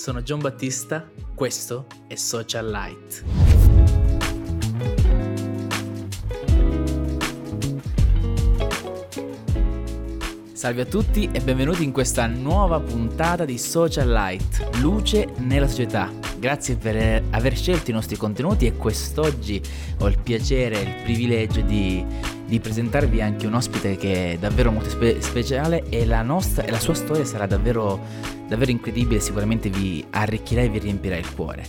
Sono John Battista, questo è Social Light. Salve a tutti e benvenuti in questa nuova puntata di Social Light, luce nella società. Grazie per aver scelto i nostri contenuti e quest'oggi ho il piacere e il privilegio di, di, presentarvi anche un ospite che è davvero molto spe- speciale e la, nostra, e la sua storia sarà davvero, davvero incredibile, sicuramente vi arricchirà e vi riempirà il cuore.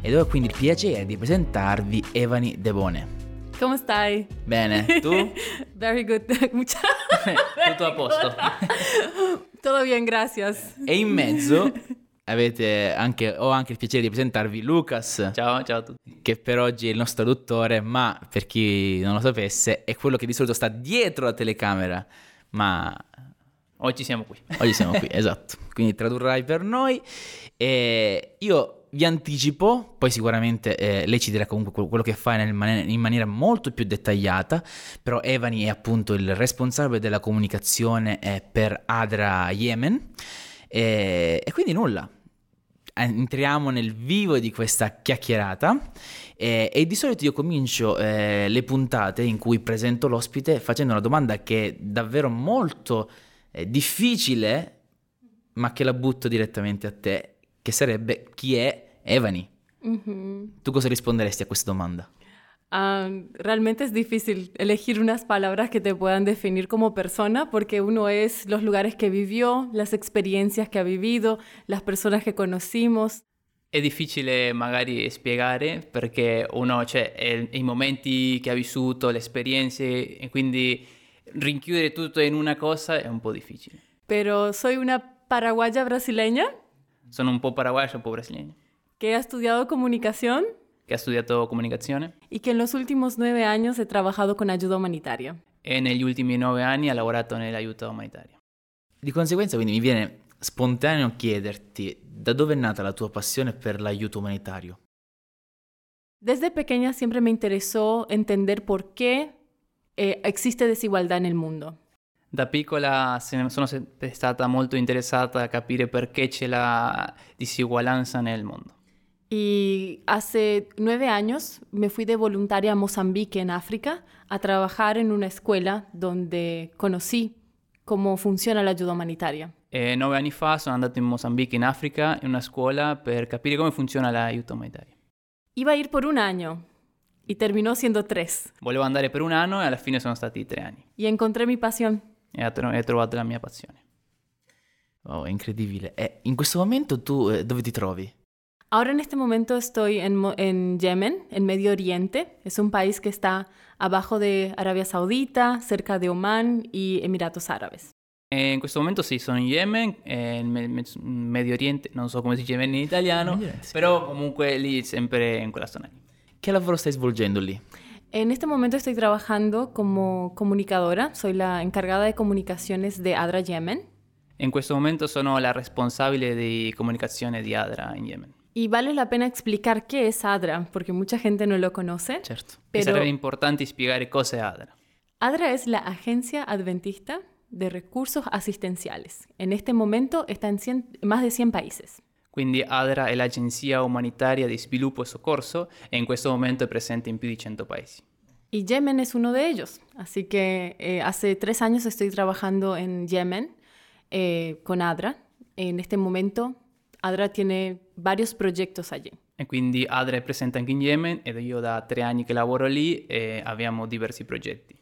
Ed ho quindi il piacere di presentarvi Evani Debone. Come stai? Bene, tu? Very good. Tutto a posto. Todo bien, gracias. E in mezzo anche, ho anche il piacere di presentarvi Lucas. Ciao, ciao a tutti. Che per oggi è il nostro traduttore, ma per chi non lo sapesse, è quello che di solito sta dietro la telecamera. Ma oggi siamo qui. Oggi siamo qui, esatto. Quindi tradurrai per noi. E io vi anticipo, poi sicuramente eh, lei ci dirà comunque quello che fa man- in maniera molto più dettagliata, però Evani è appunto il responsabile della comunicazione eh, per Adra Yemen e, e, quindi nulla, entriamo nel vivo di questa chiacchierata e, e di solito io comincio eh, le puntate in cui presento l'ospite facendo una domanda che è davvero molto eh, difficile ma che la butto direttamente a te che sarebbe chi è Evani. Mm-hmm. Tu cosa risponderesti a questa domanda? Uh, realmente es difícil elegir unas palabras que te puedan definir como persona porque uno es los lugares que vivió, las experiencias che ha vivido, las personas che conocimos. È difficile magari spiegare perché uno, cioè, i momenti che ha vissuto, le esperienze e quindi rinchiudere tutto in una cosa è un po' difficile. Pero soy una paraguaya brasileña sono un po' paraguayo, un po' brasileño. Que ha estudiado comunicación. Que ha estudiato comunicazione. Y que en los últimos nueve años he trabajado con ayuda humanitaria. E negli ultimi nove anni ha lavorato nell'aiuto umanitario. Di conseguenza, quindi mi viene spontaneo chiederti da dove è nata la tua passione per l'aiuto humanitario. Desde pequeña siempre me interesó entender por qué eh, existe desigualdad en el mundo. Da piccola sono stata molto interessata a capire perché c'è la disuguaglianza nel mondo. Y hace nueve años me fui de voluntaria a Mozambique, en África, a trabajar en una escuela donde conocí cómo funciona la ayuda humanitaria. E nove anni fa sono andato in Mozambique, in Africa, in una scuola per capire come funziona l'aiuto umanitario. Iba a ir por un año y terminó siendo tres. Volevo andare per un anno e alla fine sono stati tre anni. Y encontré mi pasión. e ho trovato la mia passione. Oh, è incredibile. E in questo momento tu eh, dove ti trovi? Ahora en este momento estoy en, en, Yemen, en Medio Oriente. Es un país que está abajo de Arabia Saudita, cerca de Oman y Emiratos Árabes. E in questo momento sì, sono in Yemen, in Medio Oriente, non so come si dice Yemen in italiano, però comunque lì sempre in quella zona. Che lavoro stai svolgendo lì? En este momento estoy trabajando como comunicadora, soy la encargada de comunicaciones de ADRA Yemen. En questo momento sono la responsabile di comunicazione di ADRA in Yemen. Y vale la pena explicar qué es ADRA, porque mucha gente no lo conoce. Certo. Pero... Sarebbe importante spiegare cosa è ADRA. ADRA es la Agencia Adventista de Recursos Asistenciales. En este momento está en 100, más de 100 países. Quindi ADRA è l'agenzia umanitaria di sviluppo e soccorso e in questo momento è presente in più di 100 paesi. Y Yemen es uno de ellos. Así que eh, hace tres años estoy trabajando en Yemen eh, con ADRA. En este momento ADRA tiene varios proyectos allí. E quindi ADRA è presente anche in Yemen ed io da tre anni che lavoro lì e abbiamo diversi progetti.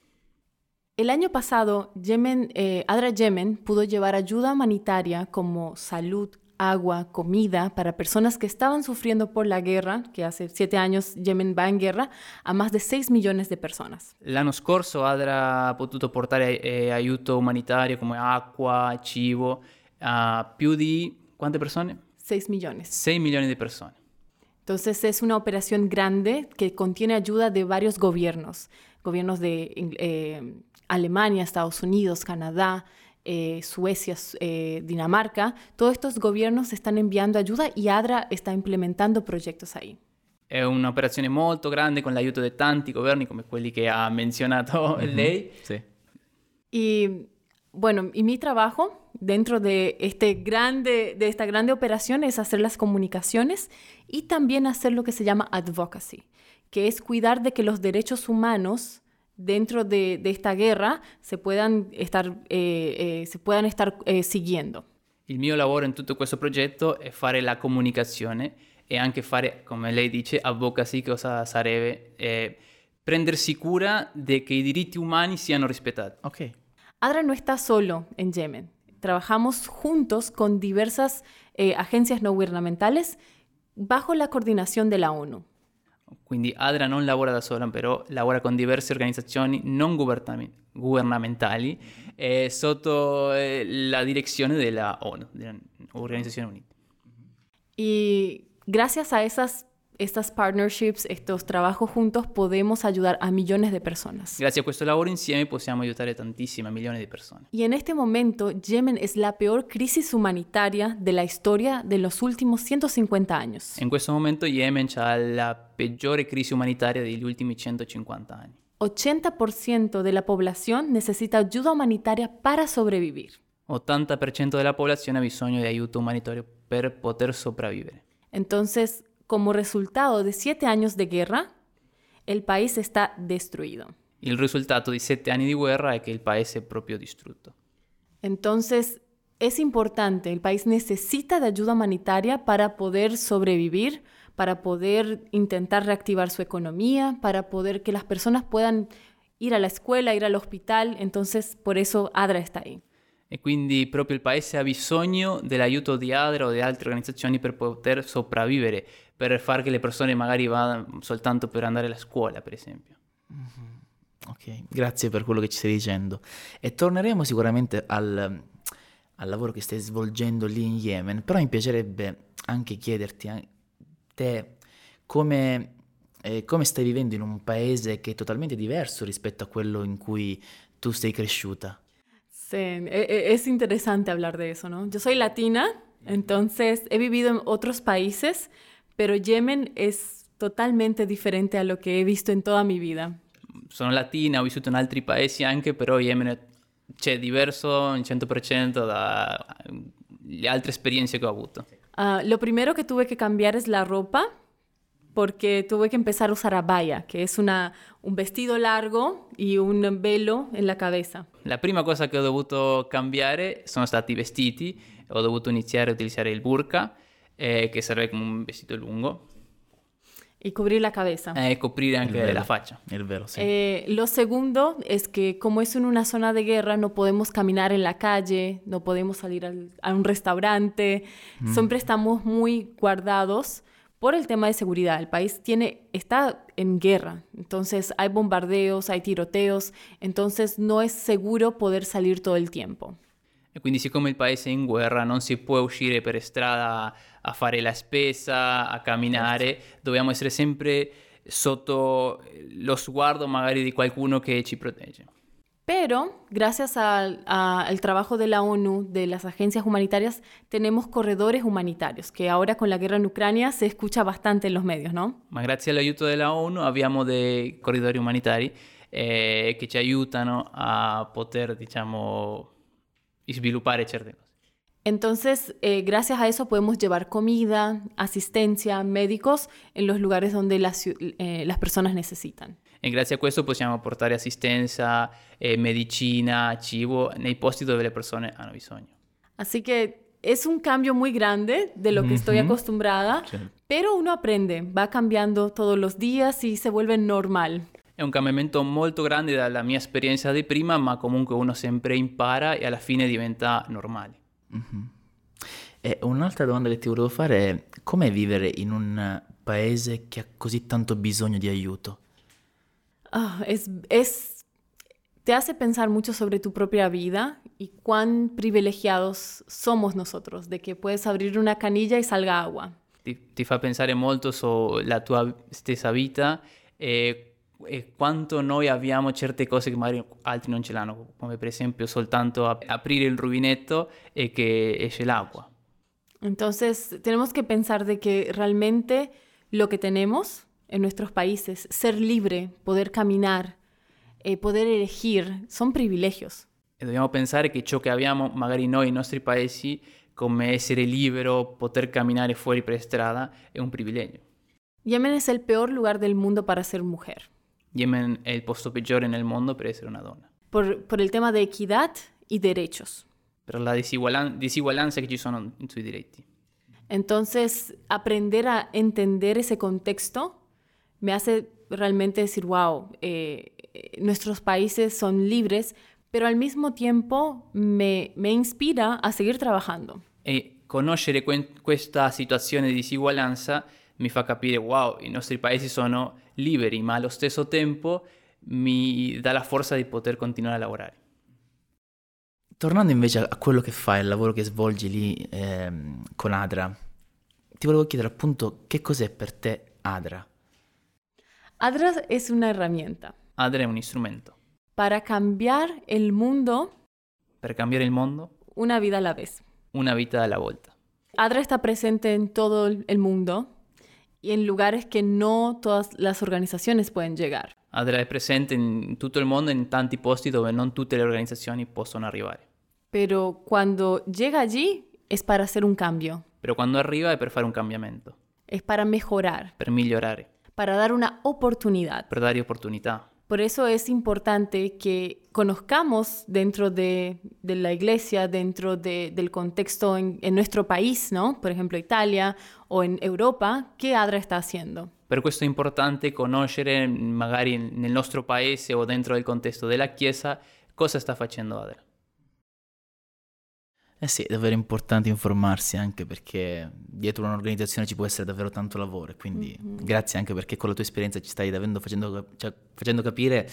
El año pasado, Yemen, eh, ADRA Yemen pudo llevar ayuda humanitaria como salud, agua, comida para personas que estaban sufriendo por la guerra, que hace siete años Yemen va in guerra, a más de 6 milioni di persone. L'anno scorso ADRA ha potuto portare eh, aiuto umanitario come acqua, cibo a più di quante persone? 6 millones. 6 milioni di persone. Entonces es una operación grande que contiene ayuda de varios gobiernos, gobiernos de eh, Alemania, Estados Unidos, Canadá, eh, Suecia, eh, Dinamarca, todos estos gobiernos están enviando ayuda y ADRA está implementando proyectos ahí. È un'operazione molto grande con l'aiuto di tanti governi come quelli che ha menzionato uh -huh. lei. Sì. Y Bueno, y mi trabajo dentro de, este grande, de esta grande operación es hacer las comunicaciones y también hacer lo que se llama advocacy, que es cuidar de que los derechos humanos dentro de, de esta guerra se puedan estar, eh, eh, se puedan estar eh, siguiendo. Il mio lavoro in tutto questo progetto è fare la comunicazione e anche fare, come lei dice, advocacy, cosa sarebbe eh, prendersi cura di che i diritti umani siano rispettati. Ok. ADRA no está solo en Yemen. Trabajamos juntos con diversas eh, agencias no gubernamentales bajo la coordinación de la ONU. Quindi ADRA non lavora da sola, però lavora con diverse organizzazioni non governamentali eh, sotto eh, la direzione della ONU, delle Organizzazioni Unite. Y gracias a esas, estas partnerships, estos trabajos juntos, podemos ayudar a millones de personas. Grazie a questo lavoro insieme possiamo aiutare tantissime, milioni di persone. Y en este momento, Yemen es la peor crisis humanitaria de la historia de los últimos 150 años. In questo momento Yemen ha la peggiore crisi umanitaria degli ultimi 150 anni. 80% de la población necesita ayuda humanitaria para sobrevivir. 80% della popolazione ha bisogno di aiuto umanitario per poter sopravvivere. Entonces, como resultado de siete años de guerra, el país está destruido. Il risultato di sette anni di guerra è che il paese è proprio distrutto. Entonces, es importante, el país necesita de ayuda humanitaria para poder sobrevivir, para poder intentar reactivar su economía, para poder que las personas puedan ir a la escuela, ir al hospital. Entonces, por eso ADRA está ahí. E quindi proprio il paese ha bisogno dell'aiuto di ADRA o di altre organizzazioni per poter sopravvivere, per far che le persone magari vadano soltanto per andare alla scuola, per esempio. Ok, grazie per quello che ci stai dicendo. E torneremo sicuramente al, al lavoro che stai svolgendo lì in Yemen, però mi piacerebbe anche chiederti a te come, eh, come stai vivendo in un paese che è totalmente diverso rispetto a quello in cui tu sei cresciuta. Sí, es interesante hablar de eso, ¿no? Yo soy latina, entonces he vivido en otros países, pero Yemen es totalmente diferente a lo que he visto en toda mi vida. Sono latina, ho vissuto in altri paesi anche, però Yemen c'è diverso in 100% dalle altre esperienze che ho avuto. Ah, lo primero que tuve que cambiar es la ropa, porque tuve que empezar a usar abaya, que es una, un vestido largo y un velo en la cabeza. La prima cosa che ho dovuto cambiare sono stati i vestiti, ho dovuto iniziare a utilizzare il burqa, eh, che serve come un vestito lungo, Y cubrir la cabeza. e Il anche velo. la faccia. Il velo, sì. Eh, lo segundo es que como es en una zona de guerra, no podemos caminar en la calle, no podemos salir al- a un restaurante, siempre estamos muy guardados por el tema de seguridad. El país tiene, está en guerra, entonces hay bombardeos, hay tiroteos, entonces no es seguro poder salir todo el tiempo. E quindi siccome il paese è in guerra non si può uscire per strada a fare la spesa, a camminare, dobbiamo essere sempre sotto lo sguardo magari di qualcuno che ci protegge. Pero gracias al, a- al trabajo de la ONU, de las agencias humanitarias, tenemos corredores humanitarios, que ahora con la guerra en Ucrania se escucha bastante en los medios, ¿no? Ma grazie all'aiuto della ONU abbiamo dei corridori umanitari eh, che ci aiutano a poter, diciamo, sviluppare certe cose. Entonces, eh, gracias a eso podemos llevar comida, asistencia, médicos en los lugares donde las, eh, las personas necesitan. E grazie a questo possiamo portare assistenza, eh, medicina, cibo nei posti dove le persone hanno bisogno. Así que es un cambio muy grande de lo que estoy acostumbrada, Sì. pero uno aprende, va cambiando todos los días y se vuelve normal. È un cambiamento molto grande dalla mia esperienza di prima, ma comunque uno sempre impara e alla fine diventa normale. E un'altra domanda che ti volevo fare è com'è vivere in un paese che ha così tanto bisogno di aiuto? Ah, es, es, te hace pensar mucho sobre tu propia vida y cuán privilegiados somos nosotros, de que puedes abrir una canilla y salga agua. Ti, ti fa pensare molto sulla tua stessa vita e, e quanto noi abbiamo certe cose che magari altri non ce l'hanno, come per esempio soltanto ap- aprire il rubinetto e che esce l'acqua. Entonces, tenemos que pensar de que realmente lo que tenemos en nuestros países, ser libre, poder caminar, eh, poder elegir, son privilegios. E dobbiamo pensare che ciò che abbiamo magari noi nei nostri paesi, come essere libero, poter camminare fuori per strada, è un privilegio. Yemen es el peor lugar del mundo para ser mujer, Yemen è il posto peggiore nel mondo per essere una donna, por, por el tema de equidad y derechos. per la disuguaglianza che ci sono sui diritti. Entonces, aprender a entender ese contexto me hace realmente decir, wow, eh, eh, nuestros países son libres, pero al mismo tiempo me, me inspira a seguir trabajando. E conoscere que- questa situazione di disuguaglianza mi fa capire, wow, i nostri paesi sono liberi, ma allo stesso tempo mi dà la forza di poter continuare a lavorare. Tornando invece a quello che fai, al lavoro che svolgi lì ehm, con Adra, ti volevo chiedere appunto che cos'è per te Adra? ADRA es una herramienta Adra è un strumento para cambiar el mundo per cambiare il mondo, una vida a la vez. una vita alla volta. ADRA está presente en todo el mundo y en lugares que no todas las organizaciones pueden llegar. Adra è presente in tutto il mondo, in tanti posti dove non tutte le organizzazioni possono arrivare. Pero cuando llega allí es para hacer un cambio, Però quando arriva è per fare un cambiamento, es para mejorar, per migliorare, para dar una oportunidad. per dare opportunità. Por eso es importante que conozcamos dentro de, de la iglesia, dentro de- del contexto en, nuestro país, ¿no? Por ejemplo, Italia o en Europa, qué ADRA está haciendo. Per questo è importante conoscere, magari nel nostro paese o dentro il contesto della Chiesa, cosa sta facendo Adra. Eh sì, è davvero importante informarsi anche perché dietro un'organizzazione ci può essere davvero tanto lavoro e quindi grazie anche perché con la tua esperienza ci stai davvero facendo, cioè, facendo capire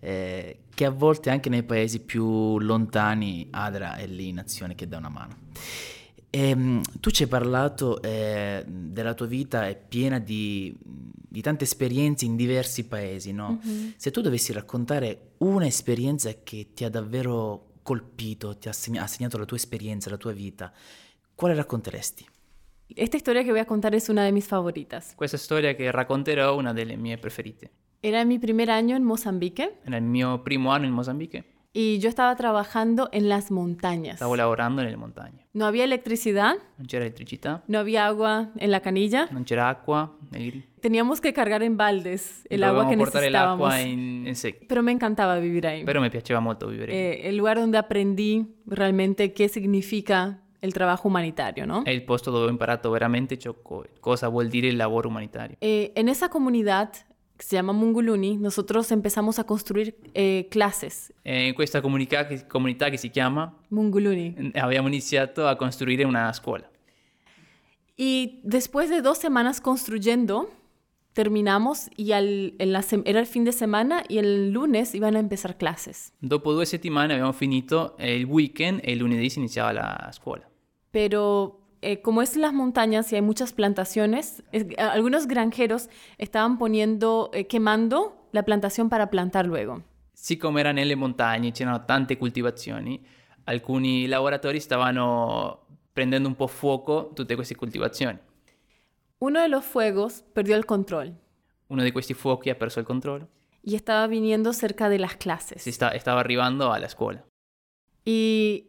eh, che a volte anche nei paesi più lontani Adra è lì in azione che dà una mano. Ehm, tu ci hai parlato eh, della tua vita è piena di, di tante esperienze in diversi paesi, no? Se tu dovessi raccontare un'esperienza che ti ha davvero colpito, ti ha segna- ha segnato la tua esperienza, la tua vita, quale racconteresti? Esta historia que voy a contar es una de mis favoritas. Questa storia che racconterò è una delle mie preferite. Era mi primer año en Mozambique Era il mio primo anno in Mozambique, y yo estaba trabajando en las montañas. stavo lavorando nelle montagne. No había electricidad, Non c'era elettricità, no había agua en la canilla. c'era acqua, nel- Teníamos que cargar en baldes el agua que necesitábamos. l'acqua in, in secco. Pero me encantaba vivir ahí. Però mi piaceva molto vivere lì. Eh, el lugar donde aprendí realmente qué significa el trabajo humanitario, ¿no? Il posto dove imparato veramente ciò co- cosa vuol dire il lavoro umanitario. Eh, en esa comunidad que se llama Munguluni, nosotros empezamos a construir eh, clases. E in questa comunica- che- comunità che si chiama Munguluni. eh, abbiamo iniziato a costruire una scuola. Y después de dos semanas construyendo, terminamos y al- en la era el fin de semana y el lunes iban a empezar clases. Dopo due settimane abbiamo finito eh, il weekend e il lunedì si iniziava la scuola. Pero eh, como es en las montañas y hay muchas plantaciones, es- a- algunos granjeros estaban poniendo, eh, quemando la plantación para plantar luego. Siccome era nelle montagne, c'erano tante coltivazioni, alcuni lavoratori stavano prendendo un po' fuoco tutte queste coltivazioni. Uno de los fuegos perdió el control Uno di questi fuochi ha perso il controllo, y estaba viniendo cerca de las si clases. sta- stava arrivando alla scuola. Y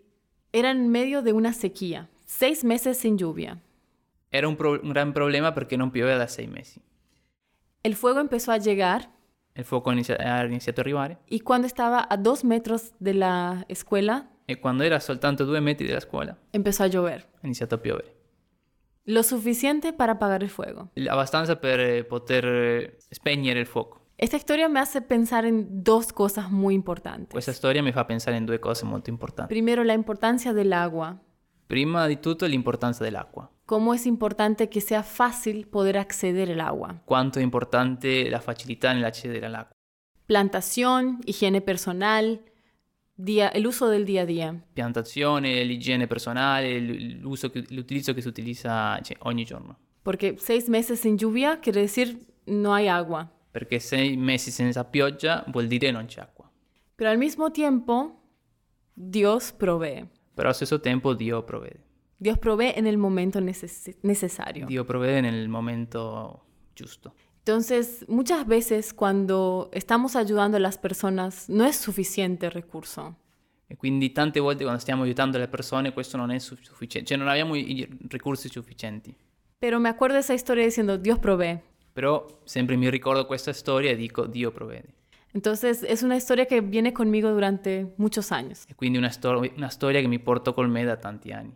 era en medio de una sequía, seis meses sin lluvia. Era un, pro- un gran problema perché non pioveva da sei mesi. El fuego empezó a llegar fuoco inizia- ha iniziato a arrivare y cuando estaba a dos metros de la escuela, e quando era soltanto due metri dalla scuola empezó a llover. ha iniziato a piovere. Lo suficiente para apagar el fuego. Abbastanza per eh, poter eh, spegnere il fuoco. Esta historia me hace pensar en dos cosas muy importantes. Questa storia mi fa pensare in due cose molto importanti. Primero, la importancia del agua. Prima di tutto l'importanza dell'acqua. Cómo es importante que sea fácil poder acceder al agua. Quanto è importante la facilità nell'accedere all'acqua. Plantación, higiene personal, día, el uso del día a día. Piantazione, l'igiene personale, l- l'uso che- l'utilizzo che si utilizza cioè, ogni giorno. Porque seis meses sin lluvia quiere decir no hay agua. Perché sei mesi senza pioggia vuol dire non c'è acqua. Pero al mismo tiempo, Dios provee. Però allo stesso tempo Dio provvede. Dios provee en el momento neces- necesario. Dio provvede nel momento giusto. Entonces, muchas veces cuando estamos ayudando a las personas, no es suficiente recurso. E quindi tante volte quando stiamo aiutando le persone questo non è sufficiente, cioè non abbiamo i recursi sufficienti. Pero me acuerdo esa historia diciendo, Dios provee. Però sempre mi ricordo questa storia e dico, Dio provvede. Entonces es una historia que viene conmigo durante muchos años. E quindi una, stor- una storia che mi porto con me da tanti anni.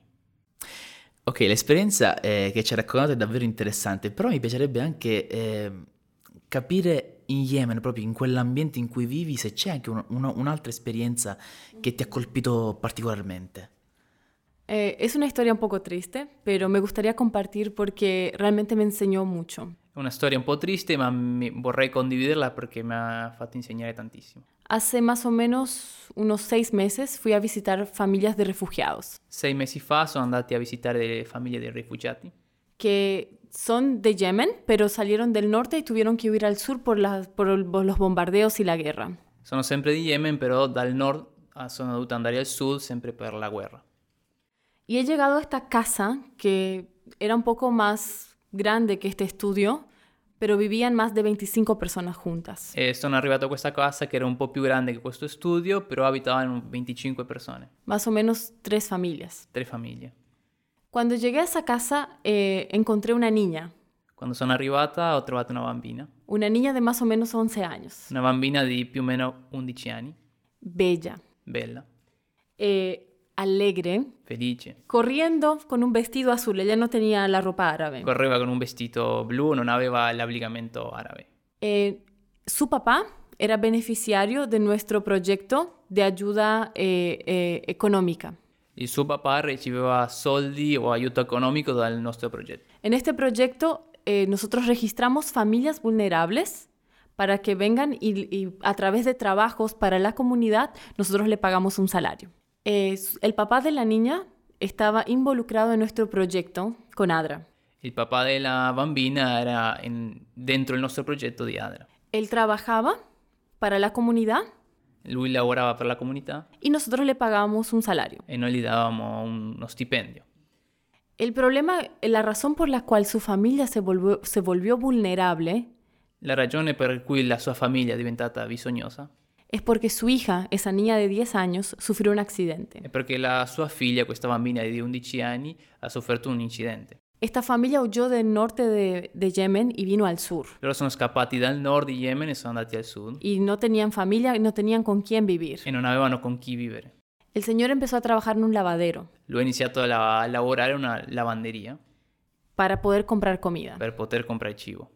Ok, l'esperienza eh, che ci ha raccontato è davvero interessante, però mi piacerebbe anche eh, capire in Yemen, proprio in quell'ambiente in cui vivi, se c'è anche un- uno- un'altra esperienza che ti ha colpito particolarmente. Eh, es una historia un poco triste, pero me gustaría compartir porque realmente me enseñó mucho. Una storia un po' triste, ma vorrei condividerla perché mi ha fatto insegnare tantissimo. Hace más o menos unos seis meses fui a visitar familias de refugiados Sei mesi fa sono andati a visitare famiglie dei rifugiati que son de Yemen, pero salieron del norte y tuvieron que huir al sur por, las- por los bombardeos y la guerra. Sono sempre di Yemen, però dal nord sono dovuto andare al sud sempre per la guerra. Y he llegado a esta casa que era un poco más grande que este estudio, pero vivían más de 25 personas juntas. E sono arrivato a questa casa che era un po' più grande che questo studio, però abitavano 25 persone, Más o menos tres familias. tre famiglie. Cuando llegué a esa casa eh, encontré una niña, Quando sono arrivata ho trovato una bambina, una niña de más o menos 11 años, una bambina di più o meno 11 anni, bella, bella, eh, alegre, felice. corriendo con un vestido azul. Ella no tenía la ropa árabe. Correva con un vestito blu, non aveva l'abbigliamento arabe. Eh, su papá era beneficiario de nuestro proyecto de ayuda eh, eh, económica. Il suo papà riceveva soldi o aiuto economico dal nostro progetto. En este proyecto nosotros registramos familias vulnerables para que vengan y, y a través de trabajos para la comunidad nosotros le pagamos un salario. Eh, el papá de la niña estaba involucrado en nuestro proyecto con ADRA. Il papà della bambina era dentro il nostro progetto di ADRA. Él trabajaba para la comunidad Lui lavorava per la comunità y nosotros le pagábamos un salario. e noi gli davamo uno stipendio. El problema, la razón por la cual su familia se volvió, se volvió vulnerable La ragione per cui la sua famiglia diventata bisognosa es porque su hija, esa niña de 10 años, sufrió un accidente. è perché la sua figlia, questa bambina di 11 anni, ha sofferto un incidente. Esta familia huyó del norte de, de Yemen y vino al sur. Loro sono scappati dal nord di Yemen e sono andati al sud Y no tenían familia, no tenían con quién vivir. e non avevano con chi vivere. El señor empezó a trabajar en un lavadero ha iniziato a, la- a lavorare in una lavanderia para poder comprar comida. per poter comprare cibo.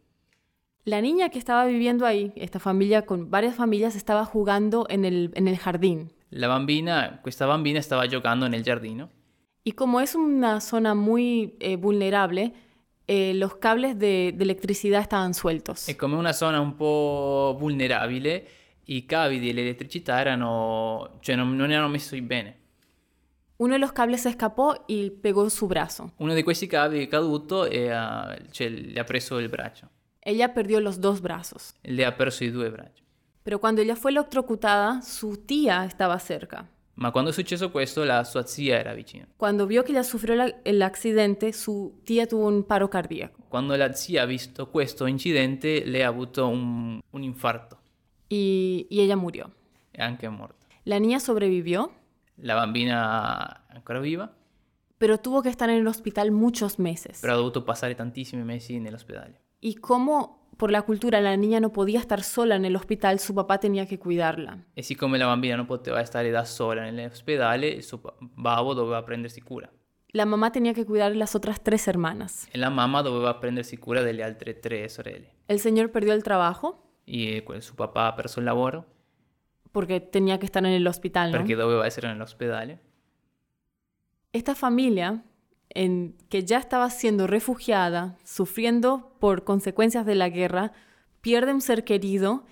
La niña que estaba viviendo ahí, esta familia con varias familias, estaba jugando en el, en el jardín. La bambina, questa bambina stava giocando nel giardino Y como es una zona muy eh, vulnerable, eh, los cables de, de electricidad estaban sueltos. e come una zona un po' vulnerabile, i cavi dell'elettricità erano, cioè non, non erano messi bene. Uno de los cables se escapó y pegó en su brazo. Uno di questi cavi è caduto e ha- cioè, le ha preso il braccio. Ella perdió los dos brazos. Le ha i due bracci. Pero cuando ella fue electrocutada, su tía estaba cerca. Ma quando è successo questo, la sua zia era vicina. Cuando vio que ella sufrió la- el accidente, su tía tuvo un paro cardíaco Quando la zia ha visto questo incidente, lei ha avuto un, un infarto y, y ella murió. e anche morta. La niña sobrevivió, La bambina ancora viva, pero tuvo que estar en el hospital muchos meses. però ha dovuto passare tantissimi mesi nell'ospedale. Y como por la cultura la niña no podía estar sola en el hospital, su papá tenía que cuidarla. E siccome la bambina non poteva stare da sola nell'ospedale, il suo babbo doveva prendersi cura. La mamá tenía que cuidar de las otras tres hermanas. E la mamma doveva prendersi cura delle altre tre sorelle. El señor perdió el trabajo E que- suo papà ha perso il lavoro porque tenía que estar en el hospital, ¿no? perché doveva essere nell'ospedale. Esta familia, en, que ya estaba siendo refugiada, sufriendo por consecuencias de la guerra, pierde un ser querido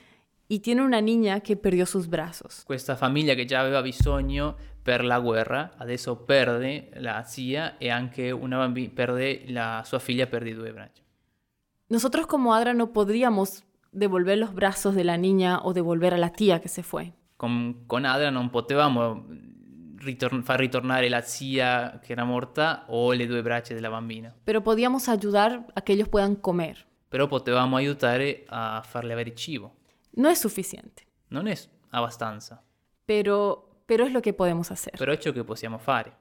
y tiene una niña que perdió sus brazos. Questa famiglia che già aveva bisogno per la guerra, adesso perde la zia e anche una bambina perde la sua figlia perde due bracci. Nosotros como Adra no podríamos devolver los brazos de la niña o devolver a la tía que se fue. Con, con Adra non potevamo ritor- far ritornare la zia che era morta o le due braccia della bambina, Pero podíamos ayudar a que ellos puedan comer. però potevamo aiutare a farle avere cibo. No es suficiente, Non è abbastanza, pero pero es lo que podemos hacer. però è ciò che possiamo fare.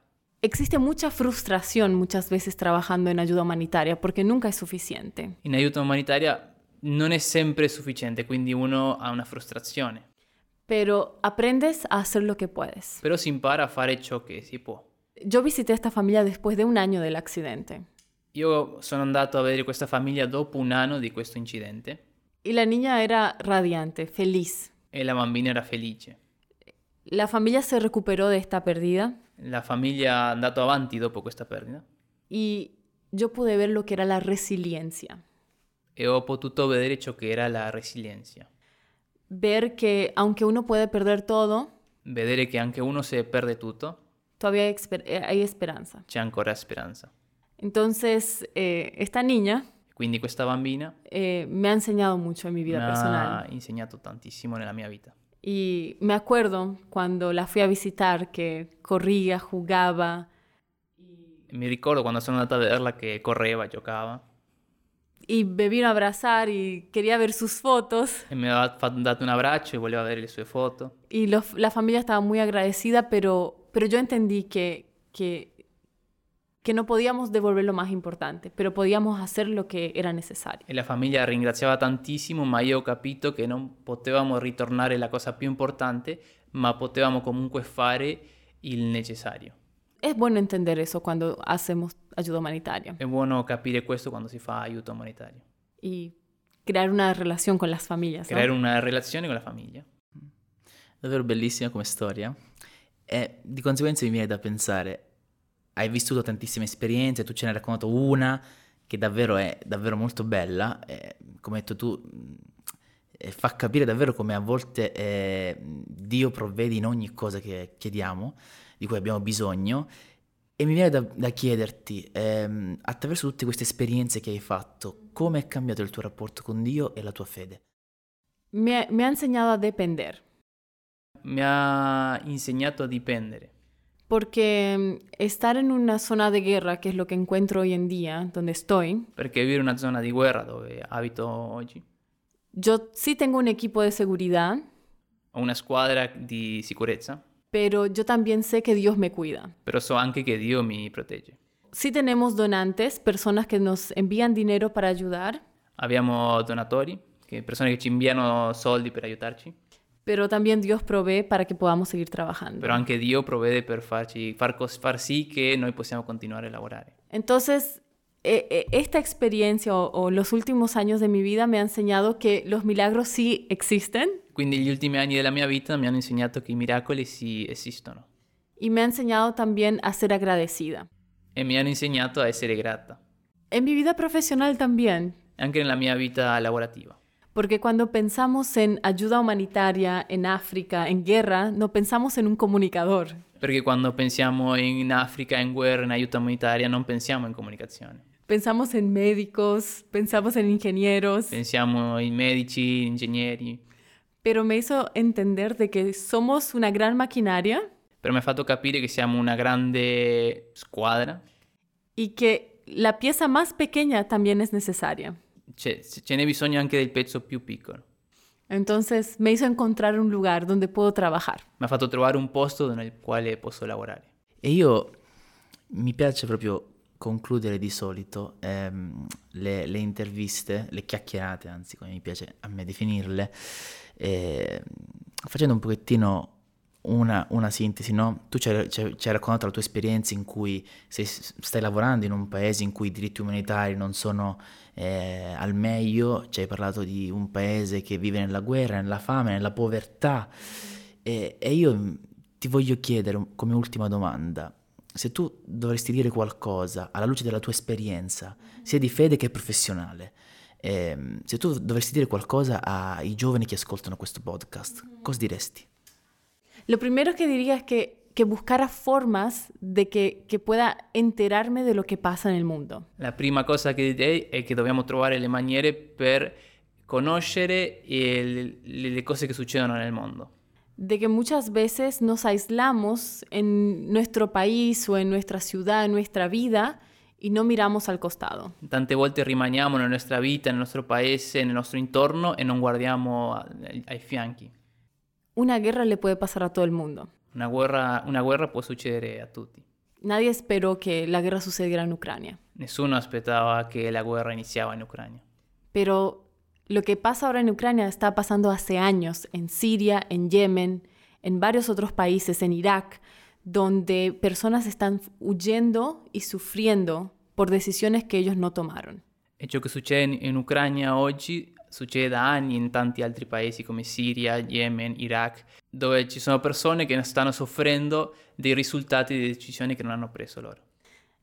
Existe mucha frustración muchas veces trabajando en ayuda humanitaria porque nunca es suficiente. In aiuto umanitaria non è sempre sufficiente, quindi uno ha una frustrazione, Pero aprendes a hacer lo que puedes. però si impara a fare si può. Yo visité esta familia después de un año del accidente Io sono andato a vedere questa famiglia dopo un anno di questo incidente y la niña era radiante, feliz. e la bambina era felice. La familia se recuperó de esta pérdida La famiglia è andata avanti dopo questa perdita y yo pude ver lo que era la resiliencia. e ho potuto vedere ciò che era la resilienza. Ver que aunque uno puede perder todo, Vedere che anche uno se perde tutto, todavía hay, esper- eh, hay esperanza. c'è ancora speranza. Entonces, eh, esta niña Quindi questa bambina eh, me ha enseñado mucho en mi mi vida ha personal. insegnato tantissimo nella mia vita. Y me acuerdo cuando la fui a visitar que corría, jugaba Mi ricordo quando sono andato a vederla che correva, giocava y me vino a abrazar y quería ver sus fotos. e mi aveva fatto- dato un abbraccio e voleva vedere le sue foto. Y los- la familia estaba muy agradecida, pero, pero yo entendí que, que, que no podíamos devolver lo más importante, pero podíamos hacer lo que era necesario. E la famiglia ringraziava tantissimo, ma io ho capito che non potevamo ritornare la cosa più importante, ma potevamo comunque fare il necessario. Es bueno entender eso cuando hacemos ayuda humanitaria È buono capire questo quando si fa aiuto umanitario. y crear una relación con las familias. ¿no? Creare una relazione con la famiglia. Davvero bellissima come storia. E di conseguenza mi viene da pensare, hai vissuto tantissime esperienze, tu ce ne hai raccontato una che davvero è davvero molto bella, e, come hai detto tu, fa capire davvero come a volte eh, Dio provvede in ogni cosa che chiediamo, di cui abbiamo bisogno. E mi viene da, da chiederti, ehm, attraverso tutte queste esperienze che hai fatto, come è cambiato il tuo rapporto con Dio e la tua fede? Me ha enseñado a depender, Mi ha insegnato a dipendere, porque mm, estar en una zona de guerra, que es lo que encuentro hoy en día, donde estoy, perché vivere in una zona di guerra dove abito oggi, yo sí tengo un equipo de seguridad, ho una squadra di sicurezza, pero yo también sé que Dios me cuida. però so anche che Dio mi protegge. Sí tenemos donantes, personas que nos envían dinero para ayudar, Abbiamo donatori, che- persone che ci inviano soldi per aiutarci, pero también Dios provee para que podamos seguir trabajando. però anche Dio provvede per farci, far, far sì che noi possiamo continuare a lavorare. Entonces, eh, eh, esta experiencia o, o los últimos años de mi vida me ha enseñado que los milagros sí existen Quindi gli ultimi anni della mia vita mi hanno insegnato che i miracoli sì esistono y me ha enseñado también a ser agradecida. e mi hanno insegnato a essere grata, En mi vida profesional también, anche nella mia vita lavorativa. porque cuando pensamos en ayuda humanitaria en África, en guerra, no pensamos en un comunicador. Perché quando pensiamo in Africa, in guerra, in aiuto umanitaria, non pensiamo in comunicazione. Pensamos en médicos, pensamos en ingenieros, Pensiamo in medici, ingegneri. Pero me hizo entender de que somos una gran maquinaria Però mi ha fatto capire che siamo una grande squadra. y que la pieza más pequeña también es necesaria. C'è, ce n'è bisogno anche del pezzo più piccolo. Entonces me hizo encontrar un lugar donde puedo trabajar. Mi ha fatto trovare un posto nel quale posso lavorare. E io mi piace proprio concludere di solito ehm, le, le interviste, le chiacchierate, anzi come mi piace a me definirle, eh, facendo un pochettino una, una sintesi, no? Tu ci hai, raccontato la tua esperienza in cui sei- stai lavorando in un paese in cui i diritti umanitari non sono eh, al meglio, ci hai parlato di un paese che vive nella guerra, nella fame, nella povertà e, e io ti voglio chiedere come ultima domanda, se tu dovresti dire qualcosa alla luce della tua esperienza, sia di fede che professionale, ehm, se tu dovresti dire qualcosa ai giovani che ascoltano questo podcast, cosa diresti? Lo primero que diría es que, que buscara formas de que, que pueda enterarme de lo que pasa en el mundo. La prima cosa che direi è che dobbiamo trovare le maniere per conoscere eh, le, le cose che succedono nel mondo. De que muchas veces nos aislamos en nuestro país o en nuestra ciudad, en nuestra vida, y no miramos al costado. Tante volte rimaniamo nella nostra vita, nel nostro paese, nel nostro intorno e non guardiamo ai, fianchi. Una guerra le puede pasar a todo el mundo. Una guerra, una guerra può succedere a tutti. Nadie esperó que la guerra sucediera en Ucrania. Nessuno aspettava che la guerra iniziava in Ucraina. Pero lo que pasa ahora en Ucrania está pasando hace años en Siria, en Yemen, en varios otros países, en Irak, donde personas están huyendo y sufriendo por decisiones que ellos no tomaron. Ciò che succede in- in Ucraina oggi succede da anni in tanti altri paesi come Siria, Yemen, Iraq, dove ci sono persone che stanno soffrendo dei risultati di decisioni che non hanno preso loro.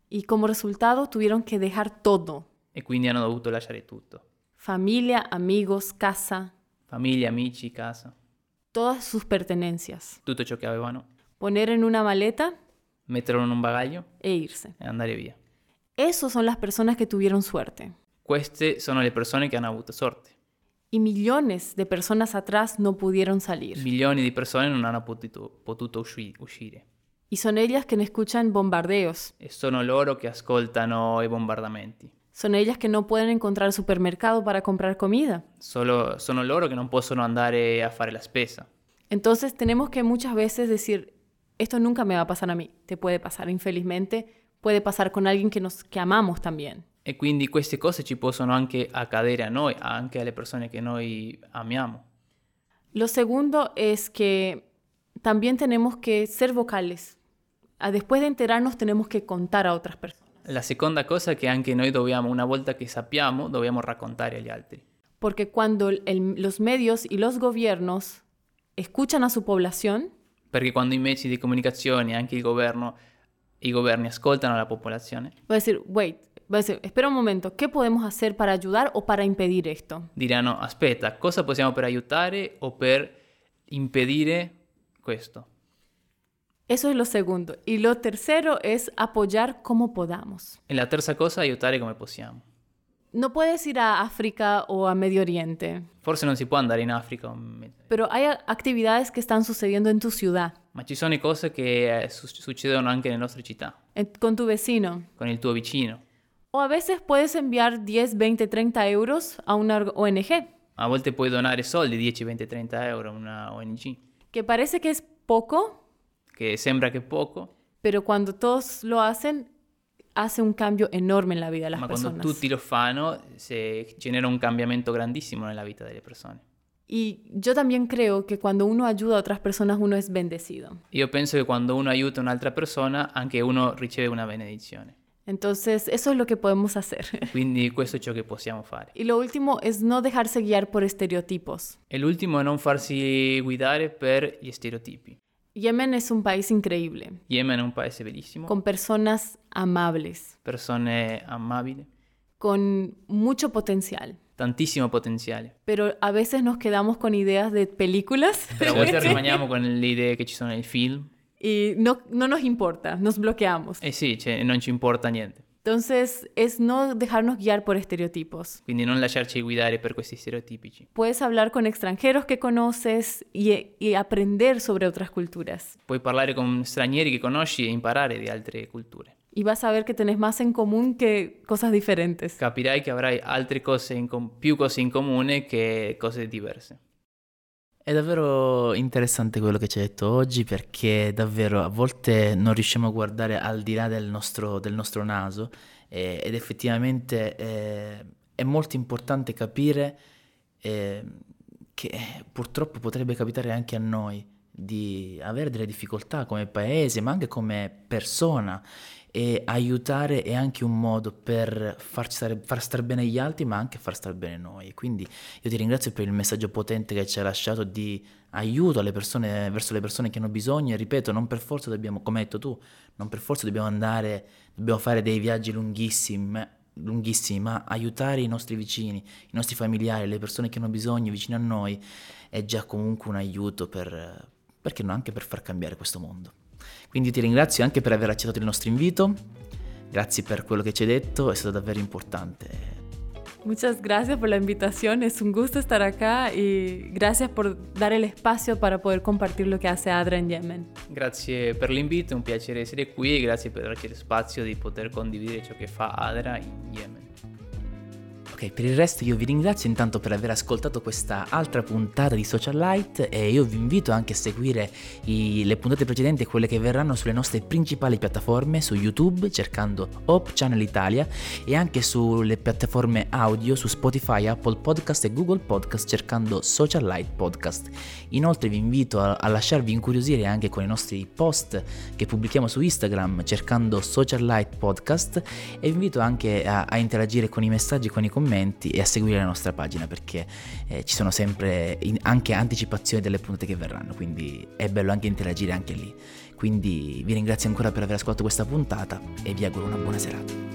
Y como resultado tuvieron que dejar todo, E quindi hanno dovuto lasciare tutto. familia, amigos, casa, Famiglia, amici, casa, todas sus pertenencias, tutto ciò che avevano, poner en una maleta metterlo in un bagaglio e irse. e andare via. Esos son las personas que tuvieron suerte. Queste sono le persone che hanno avuto sorte. Y millones de personas atrás no pudieron salir. Milioni di persone non hanno potuto, potuto usci- uscire. Y son ellas quienes escuchan bombardeos. E sono loro che ascoltano i bombardamenti. Son ellas que no pueden encontrar supermercado para comprar comida. Solo- sono loro che non possono andare a fare la spesa. Entonces tenemos que muchas veces decir, esto nunca me va a pasar a mí. Te puede pasar, infelizmente, puede pasar con alguien que, nos, amamos también. E quindi queste cose ci possono anche accadere a noi, anche alle persone che noi amiamo. Lo segundo es que también tenemos que ser vocales. Después de enterarnos tenemos que contar a otras personas. La seconda cosa è che anche noi dobbiamo, una volta che sappiamo, dobbiamo raccontare agli altri. Porque cuando el- los medios y los gobiernos escuchan a su población, Perché quando i mezzi di comunicazione, anche il governo, i governi ascoltano la popolazione, va a decir, wait, va a decir, espera un momento, ¿qué podemos hacer para ayudar o para impedir esto? diranno aspetta, cosa possiamo per aiutare o per impedire questo? Eso es lo segundo. Y lo tercero es apoyar como podamos. E la terza cosa, aiutare come possiamo. No puedes ir a África o a Medio Oriente, Forse non si può andare in Africa, pero hay actividades que están sucediendo en tu ciudad, ma ci sono cose che eh, su- succedono anche nelle nostre città, con tu vecino. con il tuo vicino. O a veces puedes enviar 10, 20, 30 euros a una ONG, A volte puoi donare soldi, 10, 20, 30 euro a una ONG, que parece que es poco, che sembra è poco, pero cuando todos lo hacen, hace un cambio enorme en la vida de las ma quando personas. tutti lo fanno se genera un cambiamento grandissimo nella vita delle persone. Y yo también creo que cuando uno ayuda a otras personas, uno es bendecido. Io penso che quando uno aiuta un'altra persona, anche uno riceve una benedizione. Entonces, eso es lo que podemos hacer. Quindi questo è ciò che possiamo fare. Y lo último es no dejarse guiar por estereotipos. E l'ultimo è non farsi guidare per gli stereotipi. Yemen es un país increíble, Yemen è un paese bellissimo, con personas amables, persone amabili, con mucho potencial. tantissimo potenziale. Pero a veces nos quedamos con ideas de películas Però a volte rimaniamo con le idee che ci sono nel film. y no, no nos importa, nos bloqueamos. E sì, cioè, non ci importa niente. Entonces, es no dejarnos guiar por estereotipos. Quindi non lasciarci guidare per questi stereotipici. Puedes hablar con extranjeros que conoces y, y aprender sobre otras culturas. Puoi parlare con stranieri che conosci e imparare di altre culture. Y vas a ver que tenés más en común que cosas diferentes. Capirai che avrai altre cose in com- più cose in comune che cose diverse. È davvero interessante quello che ci hai detto oggi perché davvero a volte non riusciamo a guardare al di là del nostro, del nostro naso eh, ed effettivamente eh, è molto importante capire eh, che purtroppo potrebbe capitare anche a noi di avere delle difficoltà come paese ma anche come persona e aiutare è anche un modo per farci stare, far star bene gli altri ma anche far star bene noi. Quindi io ti ringrazio per il messaggio potente che ci hai lasciato di aiuto persone, verso le persone che hanno bisogno e ripeto, non per forza dobbiamo, come hai detto tu, non per forza dobbiamo andare, dobbiamo fare dei viaggi lunghissimi, lunghissimi, ma aiutare i nostri vicini, i nostri familiari, le persone che hanno bisogno vicino a noi è già comunque un aiuto per, perché no, anche per far cambiare questo mondo. Quindi ti ringrazio anche per aver accettato il nostro invito, grazie per quello che ci hai detto, è stato davvero importante. Muchas gracias por la invitación, es un gusto estar acá y gracias por dar el espacio para poder compartir lo que hace Adra en Yemen. Grazie per l'invito, è un piacere essere qui e grazie per darci spazio di poter condividere ciò che fa Adra in Yemen. Ok, per il resto io vi ringrazio intanto per aver ascoltato questa altra puntata di Social Light e io vi invito anche a seguire i, le puntate precedenti e quelle che verranno sulle nostre principali piattaforme, su YouTube cercando Hope Channel Italia e anche sulle piattaforme audio su Spotify, Apple Podcast e Google Podcast cercando Social Light Podcast. Inoltre vi invito a, a lasciarvi incuriosire anche con i nostri post che pubblichiamo su Instagram cercando Social Light Podcast e vi invito anche a, a interagire con i messaggi, con i commenti commenti e a seguire la nostra pagina perché eh, ci sono sempre in, anche anticipazioni delle puntate che verranno, quindi è bello anche interagire anche lì. Quindi vi ringrazio ancora per aver ascoltato questa puntata e vi auguro una buona serata.